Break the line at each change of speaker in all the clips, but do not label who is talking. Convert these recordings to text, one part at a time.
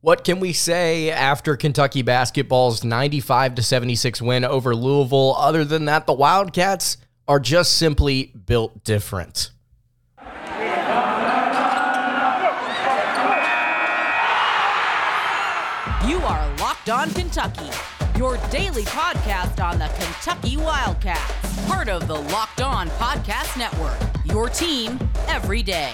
What can we say after Kentucky basketball's 95 to 76 win over Louisville other than that the Wildcats are just simply built different?
You are Locked On Kentucky, your daily podcast on the Kentucky Wildcats, part of the Locked On Podcast Network. Your team every day.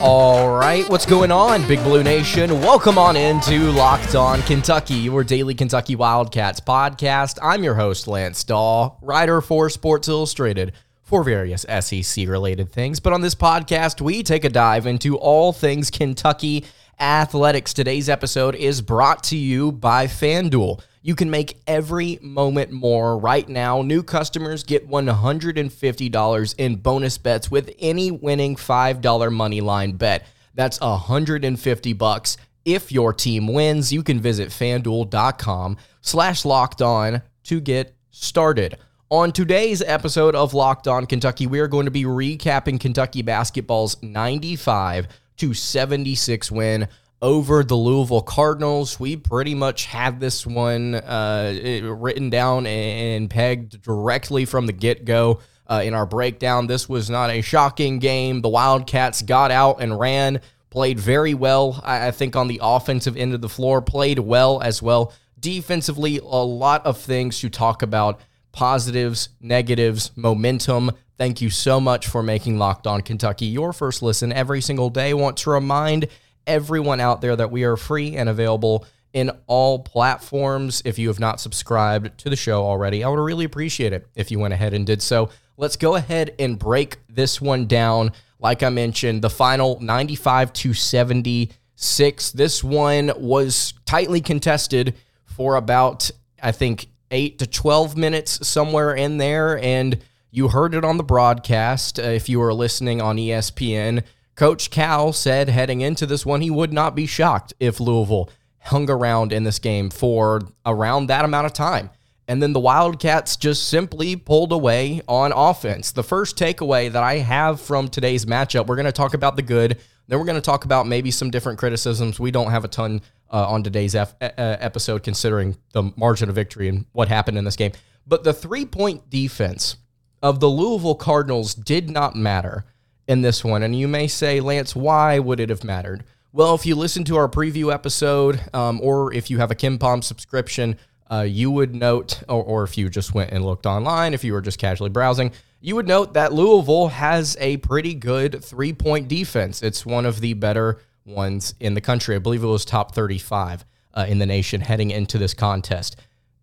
All right, what's going on, Big Blue Nation? Welcome on into Locked On Kentucky, your daily Kentucky Wildcats podcast. I'm your host, Lance Dawe, writer for Sports Illustrated for various SEC related things. But on this podcast, we take a dive into all things Kentucky athletics. Today's episode is brought to you by FanDuel. You can make every moment more right now. New customers get $150 in bonus bets with any winning $5 money line bet. That's 150 bucks. If your team wins, you can visit fanduel.com slash locked on to get started. On today's episode of Locked On Kentucky, we are going to be recapping Kentucky basketball's 95 to 76 win over the Louisville Cardinals. We pretty much had this one uh, written down and pegged directly from the get go. Uh, in our breakdown, this was not a shocking game. The Wildcats got out and ran, played very well. I, I think on the offensive end of the floor, played well as well. Defensively, a lot of things to talk about positives, negatives, momentum. Thank you so much for making Locked On Kentucky your first listen every single day. Want to remind everyone out there that we are free and available in all platforms. If you have not subscribed to the show already, I would really appreciate it if you went ahead and did so. Let's go ahead and break this one down. Like I mentioned, the final 95 to 76. This one was tightly contested for about, I think, 8 to 12 minutes, somewhere in there. And you heard it on the broadcast uh, if you were listening on ESPN. Coach Cal said heading into this one, he would not be shocked if Louisville hung around in this game for around that amount of time. And then the Wildcats just simply pulled away on offense. The first takeaway that I have from today's matchup, we're going to talk about the good. Then we're going to talk about maybe some different criticisms. We don't have a ton uh, on today's F- uh, episode considering the margin of victory and what happened in this game. But the three point defense of the Louisville Cardinals did not matter in this one. And you may say, Lance, why would it have mattered? Well, if you listen to our preview episode, um, or if you have a KenPom subscription, uh, you would note, or, or if you just went and looked online, if you were just casually browsing, you would note that Louisville has a pretty good three point defense. It's one of the better ones in the country. I believe it was top 35 uh, in the nation heading into this contest.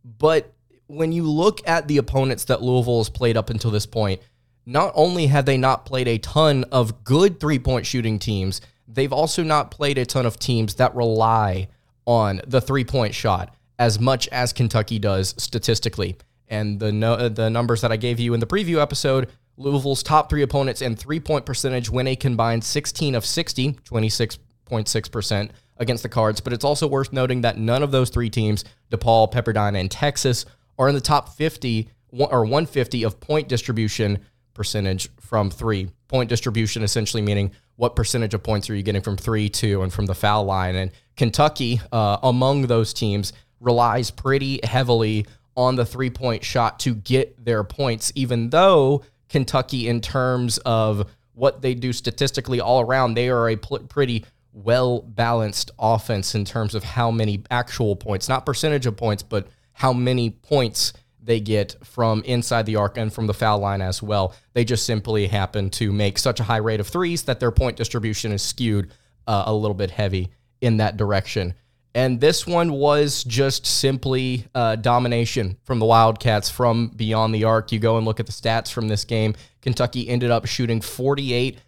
But when you look at the opponents that Louisville has played up until this point, not only have they not played a ton of good three point shooting teams, they've also not played a ton of teams that rely on the three point shot as much as Kentucky does statistically. And the no, the numbers that I gave you in the preview episode, Louisville's top three opponents in three point percentage win a combined 16 of 60, 26.6% against the Cards. But it's also worth noting that none of those three teams, DePaul, Pepperdine, and Texas, are in the top 50 or 150 of point distribution percentage from three. Point distribution essentially meaning what percentage of points are you getting from three, two, and from the foul line. And Kentucky, uh, among those teams, relies pretty heavily on the three point shot to get their points, even though Kentucky, in terms of what they do statistically all around, they are a pl- pretty well balanced offense in terms of how many actual points, not percentage of points, but how many points they get from inside the arc and from the foul line as well. They just simply happen to make such a high rate of threes that their point distribution is skewed uh, a little bit heavy in that direction. And this one was just simply uh, domination from the Wildcats from beyond the arc. You go and look at the stats from this game. Kentucky ended up shooting 48%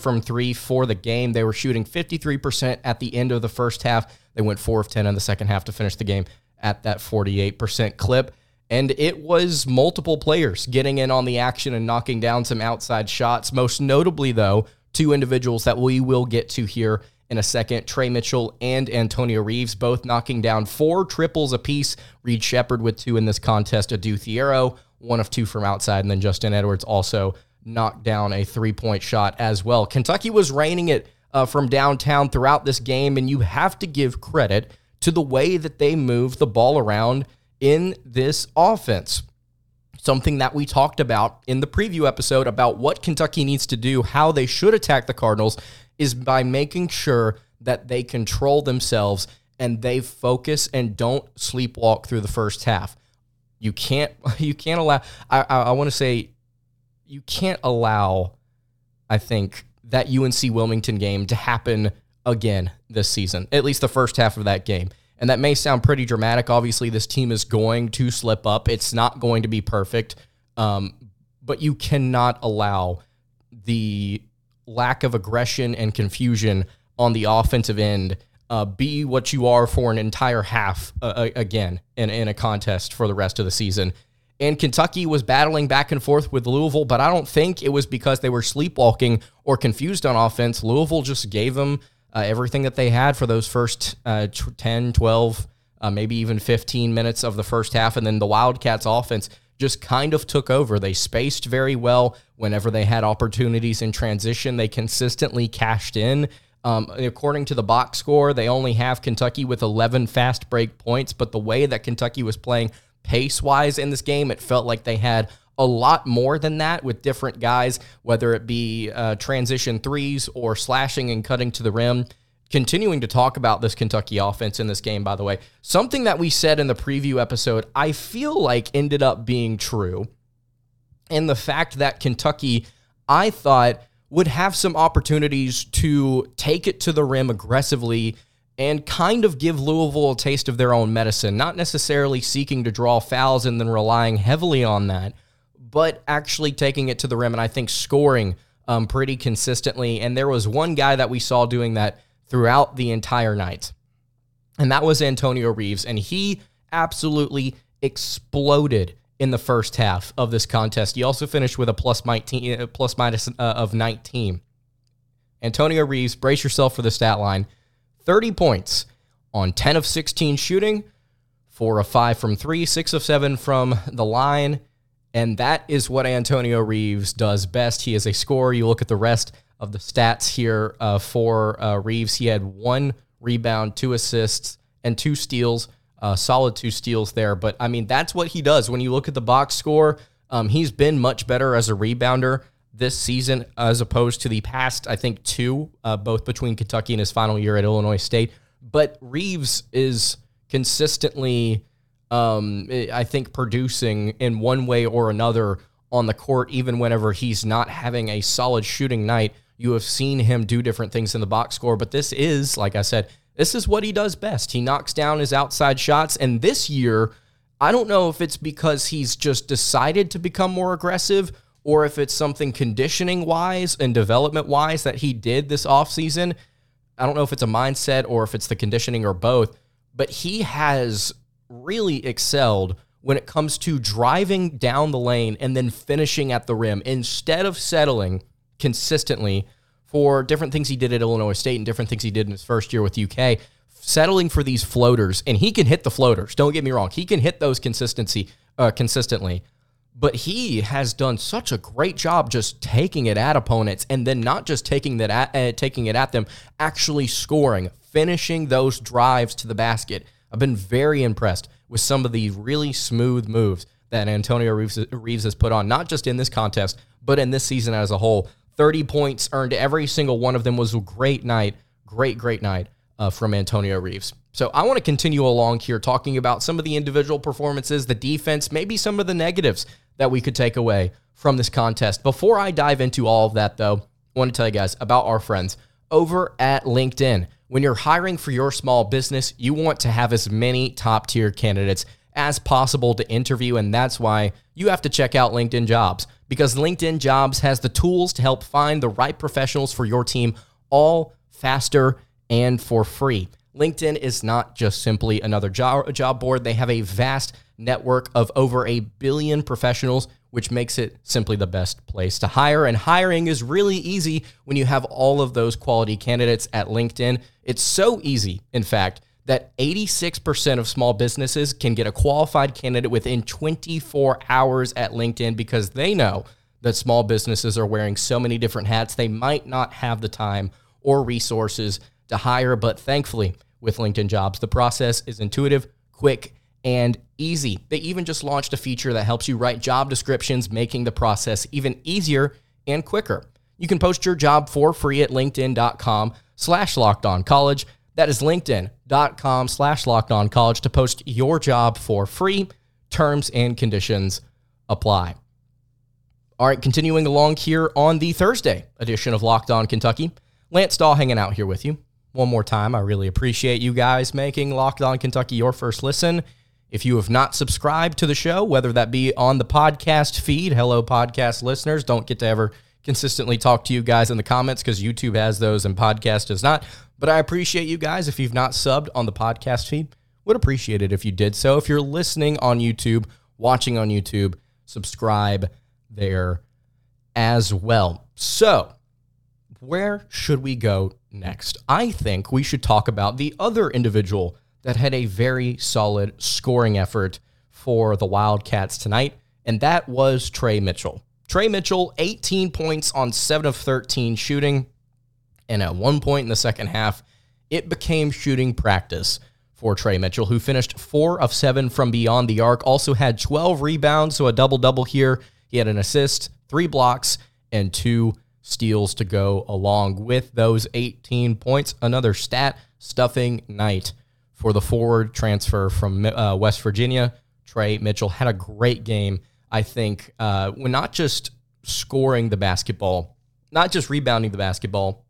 from three for the game. They were shooting 53% at the end of the first half. They went four of 10 in the second half to finish the game at that 48% clip. And it was multiple players getting in on the action and knocking down some outside shots. Most notably, though, two individuals that we will get to here in a second Tre Mitchell and Antonio Reeves, both knocking down four triples apiece. Reed Sheppard with two in this contest, Adou Thiero, one of two from outside, and then Justin Edwards also knocked down a three point shot as well. Kentucky was raining it uh, from downtown throughout this game, and you have to give credit to the way that they move the ball around in this offense. Something that we talked about in the preview episode about what Kentucky needs to do, how they should attack the Cardinals, is by making sure that they control themselves and they focus and don't sleepwalk through the first half. You can't you can't allow I I, I want to say you can't allow I think that UNC Wilmington game to happen again this season. At least the first half of that game. And that may sound pretty dramatic. Obviously, this team is going to slip up. It's not going to be perfect. Um, but you cannot allow the lack of aggression and confusion on the offensive end uh, be what you are for an entire half uh, again in, in a contest for the rest of the season. And Kentucky was battling back and forth with Louisville, but I don't think it was because they were sleepwalking or confused on offense. Louisville just gave them uh, everything that they had for those first uh, 10, 12, uh, maybe even 15 minutes of the first half. And then the Wildcats offense just kind of took over. They spaced very well whenever they had opportunities in transition. They consistently cashed in. Um, according to the box score, they only have Kentucky with 11 fast break points, but the way that Kentucky was playing pace wise in this game, it felt like they had a lot more than that with different guys, whether it be uh, transition threes or slashing and cutting to the rim. Continuing to talk about this Kentucky offense in this game, by the way, something that we said in the preview episode, I feel like ended up being true. And the fact that Kentucky, I thought, would have some opportunities to take it to the rim aggressively and kind of give Louisville a taste of their own medicine, not necessarily seeking to draw fouls and then relying heavily on that, but actually taking it to the rim and I think scoring um, pretty consistently. And there was one guy that we saw doing that throughout the entire night, and that was Antonio Reeves, and he absolutely exploded in the first half of this contest. He also finished with a plus, 19, uh, plus minus uh, of 19. Antonio Reeves, brace yourself for the stat line 30 points on 10 of 16 shooting, 4 of 5 from 3, 6 of 7 from the line. And that is what Antonio Reeves does best. He is a scorer. You look at the rest of the stats here uh, for uh, Reeves. He had one rebound, two assists, and two steals uh, solid two steals there. But I mean, that's what he does. When you look at the box score, um, he's been much better as a rebounder this season as opposed to the past, I think, two, uh, both between Kentucky and his final year at Illinois State. But Reeves is consistently, um, I think, producing in one way or another on the court, even whenever he's not having a solid shooting night. You have seen him do different things in the box score, but this is, like I said, this is what he does best. He knocks down his outside shots. And this year, I don't know if it's because he's just decided to become more aggressive or if it's something conditioning wise and development wise that he did this offseason. I don't know if it's a mindset or if it's the conditioning or both, but he has really excelled when it comes to driving down the lane and then finishing at the rim instead of settling consistently for different things he did at Illinois State and different things he did in his first year with UK, settling for these floaters. And he can hit the floaters. Don't get me wrong; he can hit those consistency uh, consistently. But he has done such a great job just taking it at opponents, and then not just taking that at, uh, taking it at them, actually scoring, finishing those drives to the basket. I've been very impressed with some of the really smooth moves that Antonio Reeves, Reeves has put on, not just in this contest, but in this season as a whole. 30 points earned every single one of them was a great night, great, great night uh, from Antonio Reeves. So I want to continue along here talking about some of the individual performances, the defense, maybe some of the negatives that we could take away from this contest. Before I dive into all of that, though, I want to tell you guys about our friends over at LinkedIn. When you're hiring for your small business, you want to have as many top tier candidates as possible to interview, and that's why you have to check out LinkedIn Jobs because LinkedIn Jobs has the tools to help find the right professionals for your team all faster and for free. LinkedIn is not just simply another job, job board. They have a vast network of over a billion professionals, which makes it simply the best place to hire. And hiring is really easy when you have all of those quality candidates at LinkedIn. It's so easy, in fact, that 86% of small businesses can get a qualified candidate within 24 hours at LinkedIn because they know that small businesses are wearing so many different hats, they might not have the time or resources to hire. But thankfully, with LinkedIn Jobs, the process is intuitive, quick, and easy. They even just launched a feature that helps you write job descriptions, making the process even easier and quicker. You can post your job for free at linkedin.com slash locked on college. That is linkedin.com slash locked on college to post your job for free. Terms and conditions apply. All right, continuing along here on the Thursday edition of Locked On Kentucky. Lance Dawe hanging out here with you. One more time, I really appreciate you guys making Locked On Kentucky your first listen. If you have not subscribed to the show, whether that be on the podcast feed, hello, podcast listeners, don't get to ever consistently talk to you guys in the comments because YouTube has those and podcast does not. But I appreciate you guys. If you've not subbed on the podcast feed, would appreciate it if you did so. If you're listening on YouTube, watching on YouTube, subscribe there as well. So, where should we go next? I think we should talk about the other individual that had a very solid scoring effort for the Wildcats tonight, and that was Tre Mitchell. Tre Mitchell, 18 points on 7 of 13 shooting, and at one point in the second half, it became shooting practice for Tre Mitchell, who finished 4 of 7 from beyond the arc, also had 12 rebounds, so a double double here. He had an assist, three blocks, and two steals to go along with those 18 points. Another stat stuffing night for the forward transfer from uh, West Virginia. Trey Mitchell had a great game. I think uh, when not just scoring the basketball, not just rebounding the basketball,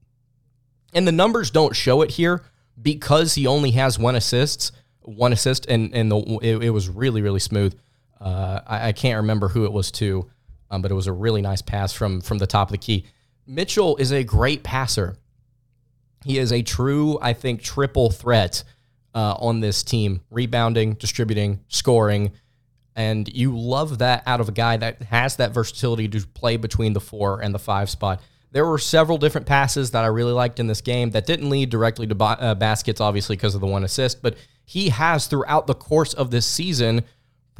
and the numbers don't show it here because he only has one assist, one assist, and and the, it, it was really really smooth. Uh, I, I, can't remember who it was to, um, but it was a really nice pass from from the top of the key. Mitchell is a great passer. He is a true, I think, triple threat uh, on this team rebounding, distributing, scoring. And you love that out of a guy that has that versatility to play between the four and the five spot. There were several different passes that I really liked in this game that didn't lead directly to uh, baskets, obviously, because of the one assist, but he has throughout the course of this season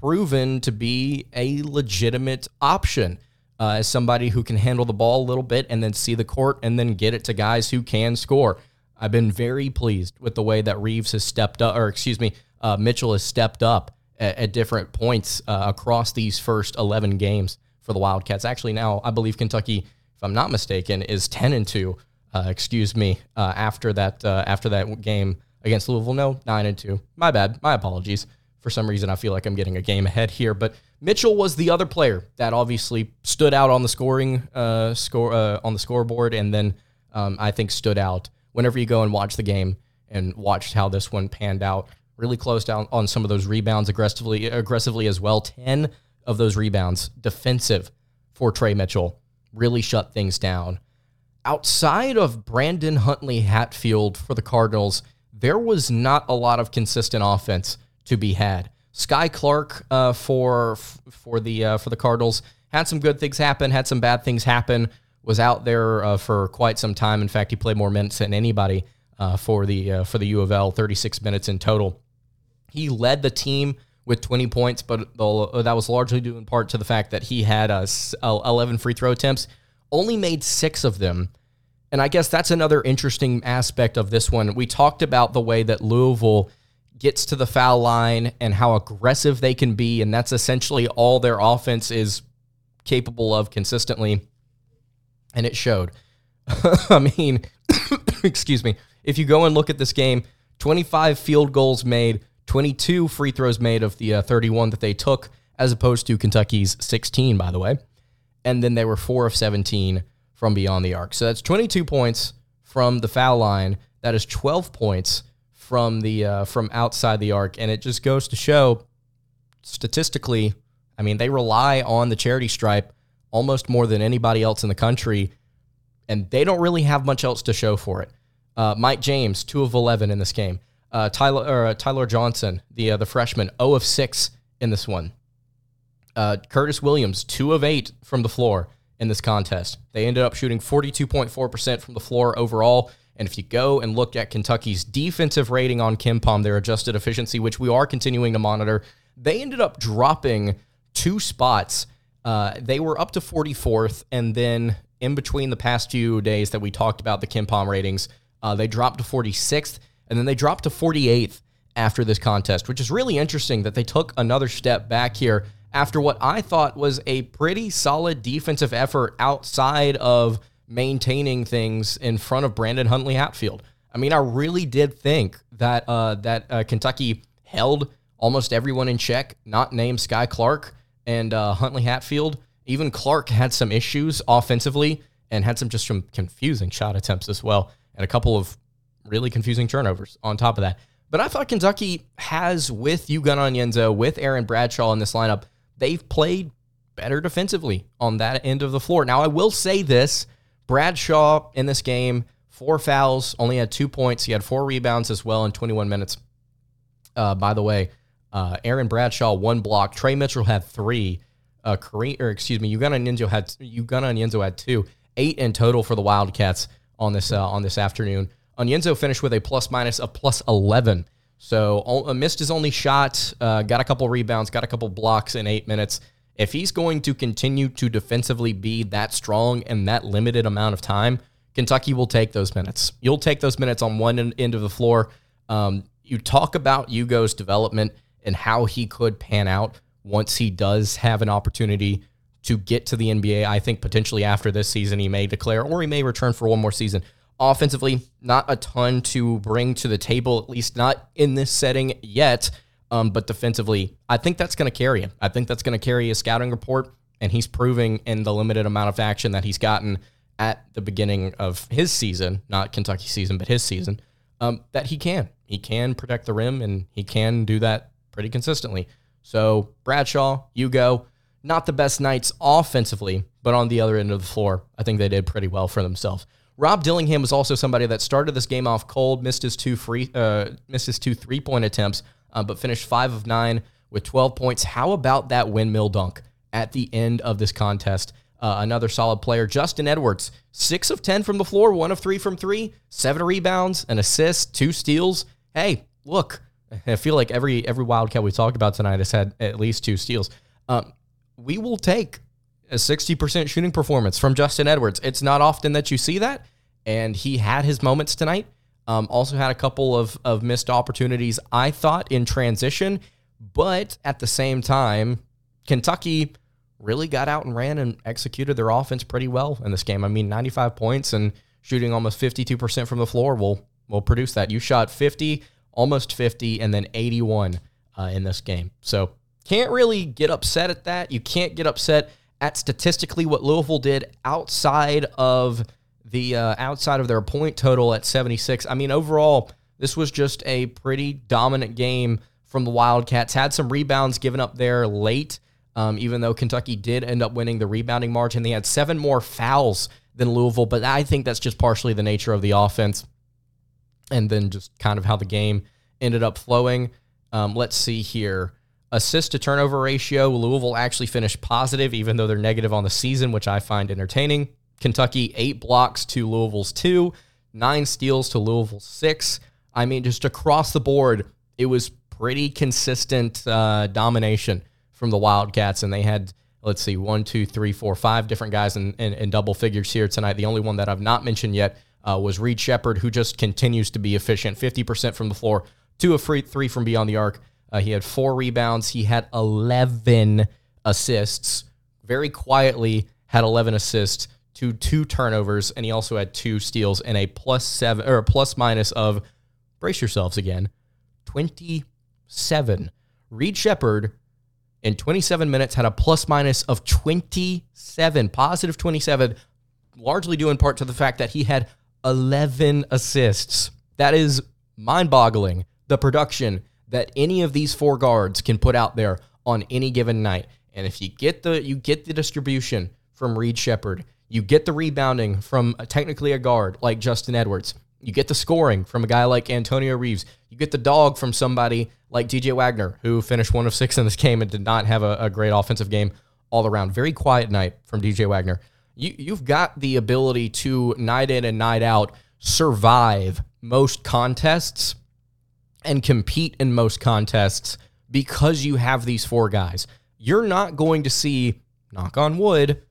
proven to be a legitimate option uh, as somebody who can handle the ball a little bit and then see the court and then get it to guys who can score. I've been very pleased with the way that Reeves has stepped up, or excuse me, uh, Mitchell has stepped up at, at different points uh, across these first 11 games for the Wildcats. Actually, now I believe Kentucky, if I'm not mistaken, is 10 and two. Uh, excuse me, uh, after that uh, after that game against Louisville, no, nine and two. My bad. My apologies. For some reason, I feel like I'm getting a game ahead here, but Mitchell was the other player that obviously stood out on the scoring uh, score on the scoreboard, and then um, I think stood out whenever you go and watch the game and watched how this one panned out. Really closed down on some of those rebounds aggressively, aggressively as well. Ten of those rebounds defensive for Tre Mitchell really shut things down. Outside of Brandon Huntley Hatfield for the Cardinals, there was not a lot of consistent offense to be had. Skyy Clark uh, for for the uh, for the Cardinals had some good things happen, had some bad things happen was out there uh, for quite some time. In fact, he played more minutes than anybody uh, for the uh, for the U of L, 36 minutes in total. He led the team with 20 points, but the, that was largely due in part to the fact that he had uh, 11 free throw attempts, only made six of them. And I guess that's another interesting aspect of this one. We talked about the way that Louisville gets to the foul line and how aggressive they can be, and that's essentially all their offense is capable of consistently and it showed. I mean, excuse me. If you go and look at this game, 25 field goals made, 22 free throws made of the uh, 31 that they took, as opposed to Kentucky's 16, by the way. And then they were 4 of 17 from beyond the arc. So that's 22 points from the foul line. That is 12 points from the uh, from outside the arc, and it just goes to show statistically. I mean, they rely on the charity stripe almost more than anybody else in the country, and they don't really have much else to show for it. Uh, Mike James, two of eleven in this game. Uh, Tyler or, uh, Tyler Johnson, the uh, the freshman, zero of six in this one. Uh, Curtis Williams, two of eight from the floor in this contest. They ended up shooting forty two point four percent from the floor overall. And if you go and look at Kentucky's defensive rating on KenPom, their adjusted efficiency, which we are continuing to monitor, they ended up dropping two spots uh, they were up to 44th, and then in between the past few days that we talked about the KenPom ratings, uh, they dropped to 46th and then they dropped to 48th after this contest, which is really interesting that they took another step back here after what I thought was a pretty solid defensive effort outside of maintaining things in front of Brandon Huntley Hatfield. I mean, I really did think that uh, that uh, Kentucky held almost everyone in check, not named Skyy Clark and uh, Huntley Hatfield. Even Clark had some issues offensively and had some just some confusing shot attempts as well, and a couple of really confusing turnovers on top of that. But I thought Kentucky has, with Ugonna Onyenso, with Aaron Bradshaw in this lineup, they've played better defensively on that end of the floor. Now, I will say this Bradshaw in this game, four fouls, only had two points. He had four rebounds as well in 21 minutes. Uh, by the way, uh, Aaron Bradshaw one block. Tre Mitchell had three. Uh, Kareem, or excuse me, Ugonna Onyenso had Ugonna Onyenso had two. Eight in total for the Wildcats on this uh, on this afternoon. Onyenso finished with a plus minus of plus 11. So uh, missed his only shot, uh, got a couple rebounds, got a couple blocks in eight minutes. If he's going to continue to defensively be that strong in that limited amount of time, Kentucky will take those minutes. You'll take those minutes on one end of the floor. Um, you talk about Ugo's development and how he could pan out once he does have an opportunity to get to the NBA. I think potentially after this season, he may declare or he may return for one more season. Offensively, not a ton to bring to the table, at least not in this setting yet. Um, but defensively, I think that's going to carry him. I think that's going to carry his scouting report, and he's proving in the limited amount of action that he's gotten at the beginning of his season, not Kentucky season, but his season, um, that he can. He can protect the rim, and he can do that pretty consistently. So Bradshaw, Ugo, not the best nights offensively, but on the other end of the floor, I think they did pretty well for themselves. Rob Dillingham was also somebody that started this game off cold, missed his two free, uh, missed his two three point attempts, uh, but finished five of nine with 12 points. How about that windmill dunk at the end of this contest? Uh, another solid player, Justin Edwards, six of 10 from the floor, one of three from three, seven rebounds, an assist, two steals. Hey, look, I feel like every every Wildcat we talked about tonight has had at least two steals. Um, we will take a 60% shooting performance from Justin Edwards. It's not often that you see that, and he had his moments tonight. Um, also had a couple of, of missed opportunities, I thought, in transition, but at the same time, Kentucky really got out and ran and executed their offense pretty well in this game. I mean, 95 points and shooting almost 52% from the floor will will produce that. You shot 50, almost 50, and then 81 uh, in this game. So can't really get upset at that. You can't get upset at statistically what Louisville did outside of the uh, outside of their point total at 76. I mean, overall, this was just a pretty dominant game from the Wildcats. Had some rebounds given up there late, um, even though Kentucky did end up winning the rebounding margin. They had seven more fouls than Louisville, but I think that's just partially the nature of the offense and then just kind of how the game ended up flowing. Um, let's see here. Assist to turnover ratio, Louisville actually finished positive, even though they're negative on the season, which I find entertaining. Kentucky, eight blocks to Louisville's two, nine steals to Louisville's six. I mean, just across the board, it was pretty consistent uh, domination from the Wildcats. And they had, let's see, one, two, three, four, five different guys in, in, in double figures here tonight. The only one that I've not mentioned yet uh, was Reed Sheppard, who just continues to be efficient 50% from the floor, two of free, three from beyond the arc. Uh, he had four rebounds. He had 11 assists. Very quietly had 11 assists to two turnovers, and he also had two steals and a plus seven or a plus minus of brace yourselves again 27. Reed Sheppard in 27 minutes had a plus minus of 27, positive 27, largely due in part to the fact that he had 11 assists. That is mind boggling. The production that any of these four guards can put out there on any given night. And if you get the you get the distribution from Reed Sheppard, you get the rebounding from a, technically a guard like Justin Edwards, you get the scoring from a guy like Antonio Reeves, you get the dog from somebody like DJ Wagner, who finished one of six in this game and did not have a, a great offensive game all around. Very quiet night from DJ Wagner. You you've got the ability to night in and night out survive most contests and compete in most contests because you have these four guys. You're not going to see, knock on wood,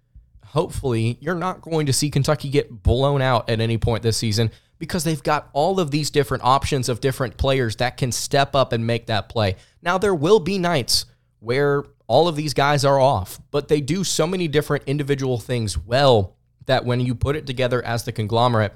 hopefully, you're not going to see Kentucky get blown out at any point this season because they've got all of these different options of different players that can step up and make that play. Now, there will be nights where all of these guys are off, but they do so many different individual things well that when you put it together as the conglomerate,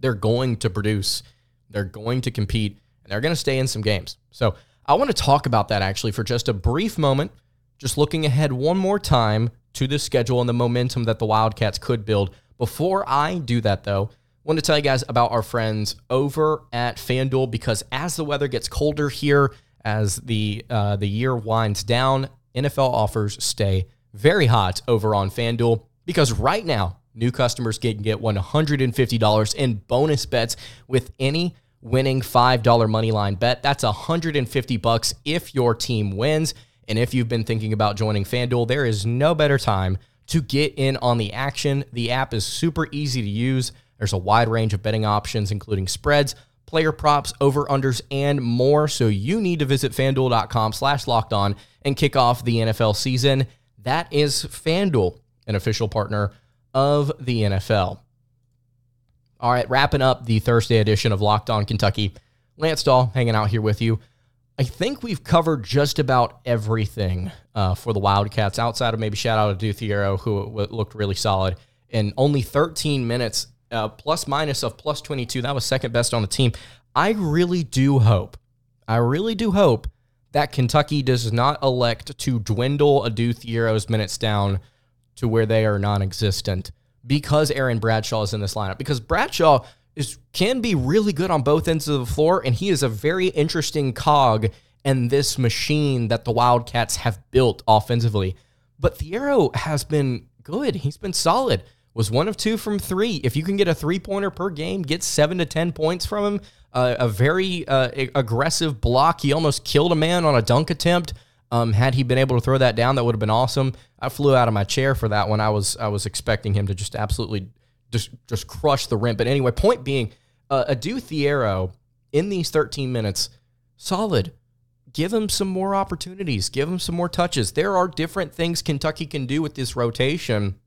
they're going to produce, they're going to compete, and they're going to stay in some games. So I want to talk about that actually for just a brief moment, just looking ahead one more time to the schedule and the momentum that the Wildcats could build. Before I do that, though, I want to tell you guys about our friends over at FanDuel because as the weather gets colder here, as the uh, the year winds down, NFL offers stay very hot over on FanDuel because right now new customers can get $150 in bonus bets with any winning $5 money line bet. That's 150 bucks if your team wins. And if you've been thinking about joining FanDuel, there is no better time to get in on the action. The app is super easy to use. There's a wide range of betting options, including spreads, player props, over-unders, and more. So you need to visit fanduel.com slash locked on and kick off the NFL season. That is FanDuel, an official partner of the NFL. All right, wrapping up the Thursday edition of Locked On Kentucky. Lance Dawe hanging out here with you. I think we've covered just about everything uh, for the Wildcats, outside of maybe shout out to Adou Thiero, who looked really solid in only 13 minutes, uh, plus minus of plus 22. That was second best on the team. I really do hope, I really do hope that Kentucky does not elect to dwindle Adou Thiero's minutes down to where they are non existent because Aaron Bradshaw is in this lineup. Because Bradshaw is can be really good on both ends of the floor, and he is a very interesting cog in this machine that the Wildcats have built offensively. But Thiero has been good. He's been solid. Was one of two from three. If you can get a three pointer per game, get seven to ten points from him. Uh, a very uh, aggressive block. He almost killed a man on a dunk attempt. Um, had he been able to throw that down, that would have been awesome. I flew out of my chair for that one. I was I was expecting him to just absolutely just just crush the rim. But anyway, point being, uh, Adou Thiero in these 13 minutes, solid. Give him some more opportunities. Give him some more touches. There are different things Kentucky can do with this rotation.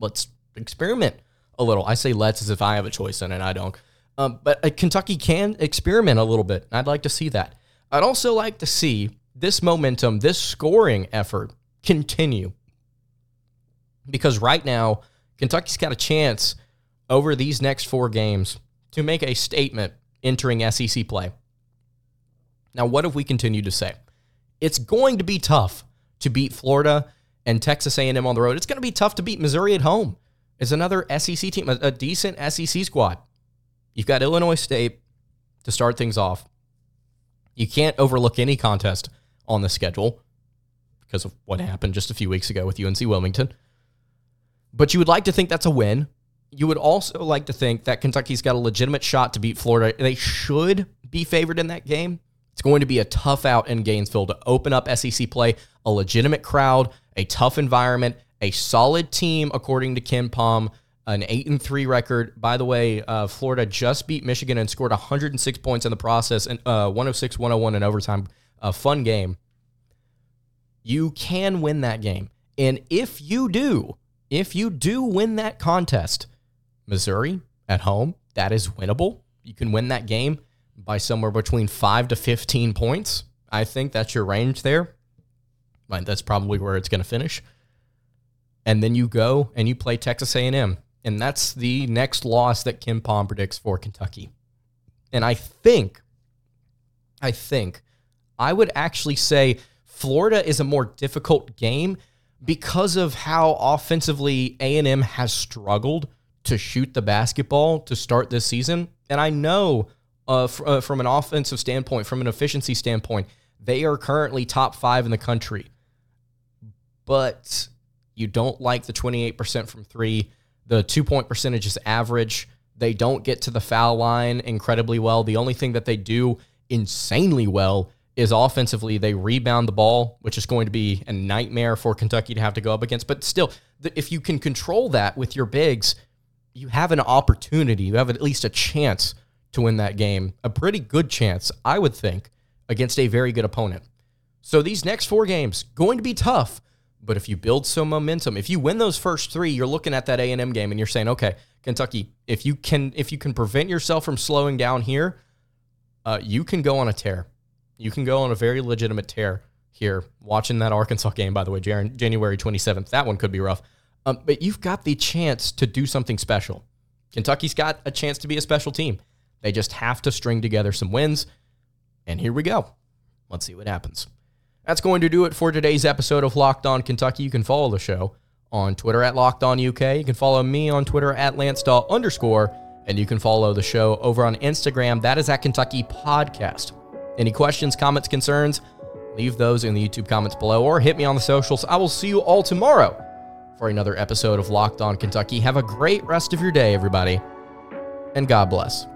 Let's experiment a little. I say let's as if I have a choice in it. I don't. Um, but uh, Kentucky can experiment a little bit. I'd like to see that. I'd also like to see this momentum, this scoring effort continue. Because right now, Kentucky's got a chance over these next four games to make a statement entering SEC play. Now, what have we continued to say? It's going to be tough to beat Florida and Texas A&M on the road. It's going to be tough to beat Missouri at home. It's another SEC team, a, decent SEC squad. You've got Illinois State to start things off. You can't overlook any contest on the schedule because of what happened just a few weeks ago with UNC Wilmington. But you would like to think that's a win. You would also like to think that Kentucky's got a legitimate shot to beat Florida. They should be favored in that game. It's going to be a tough out in Gainesville to open up SEC play, a legitimate crowd, a tough environment, a solid team, according to KenPom, an 8 and 3 record. By the way, uh, Florida just beat Michigan and scored 106 points in the process and uh, 106 101 in overtime. A fun game you can win that game. And if you do, if you do win that contest, Missouri at home, that is winnable. You can win that game by somewhere between 5 to 15 points. I think that's your range there. That's probably where it's going to finish. And then you go and you play Texas A&M, and that's the next loss that KenPom predicts for Kentucky. And I think I think I would actually say Florida is a more difficult game because of how offensively A&M has struggled to shoot the basketball to start this season. And I know uh, uh, from an offensive standpoint, from an efficiency standpoint, they are currently top five in the country. But you don't like the 28% from three. The two point percentage is average. They don't get to the foul line incredibly well. The only thing that they do insanely well is offensively they rebound the ball, which is going to be a nightmare for Kentucky to have to go up against. But still, if you can control that with your bigs, you have an opportunity. You have at least a chance to win that game. A pretty good chance, I would think, against a very good opponent. So these next four games going to be tough, But if you build some momentum, if you win those first three, you're looking at that A&M game and you're saying, okay, Kentucky, if you can if you can prevent yourself from slowing down here, uh, you can go on a tear. You can go on a very legitimate tear here. Watching that Arkansas game, by the way, Jan- January 27th, that one could be rough. Um, but you've got the chance to do something special. Kentucky's got a chance to be a special team. They just have to string together some wins. And here we go. Let's see what happens. That's going to do it for today's episode of Locked On Kentucky. You can follow the show on Twitter at Locked On UK. You can follow me on Twitter at LanceDawe underscore, and you can follow the show over on Instagram. That is at Kentucky Podcast. Any questions, comments, concerns? Leave those in the YouTube comments below or hit me on the socials. I will see you all tomorrow for another episode of Locked On Kentucky. Have a great rest of your day, everybody, and God bless.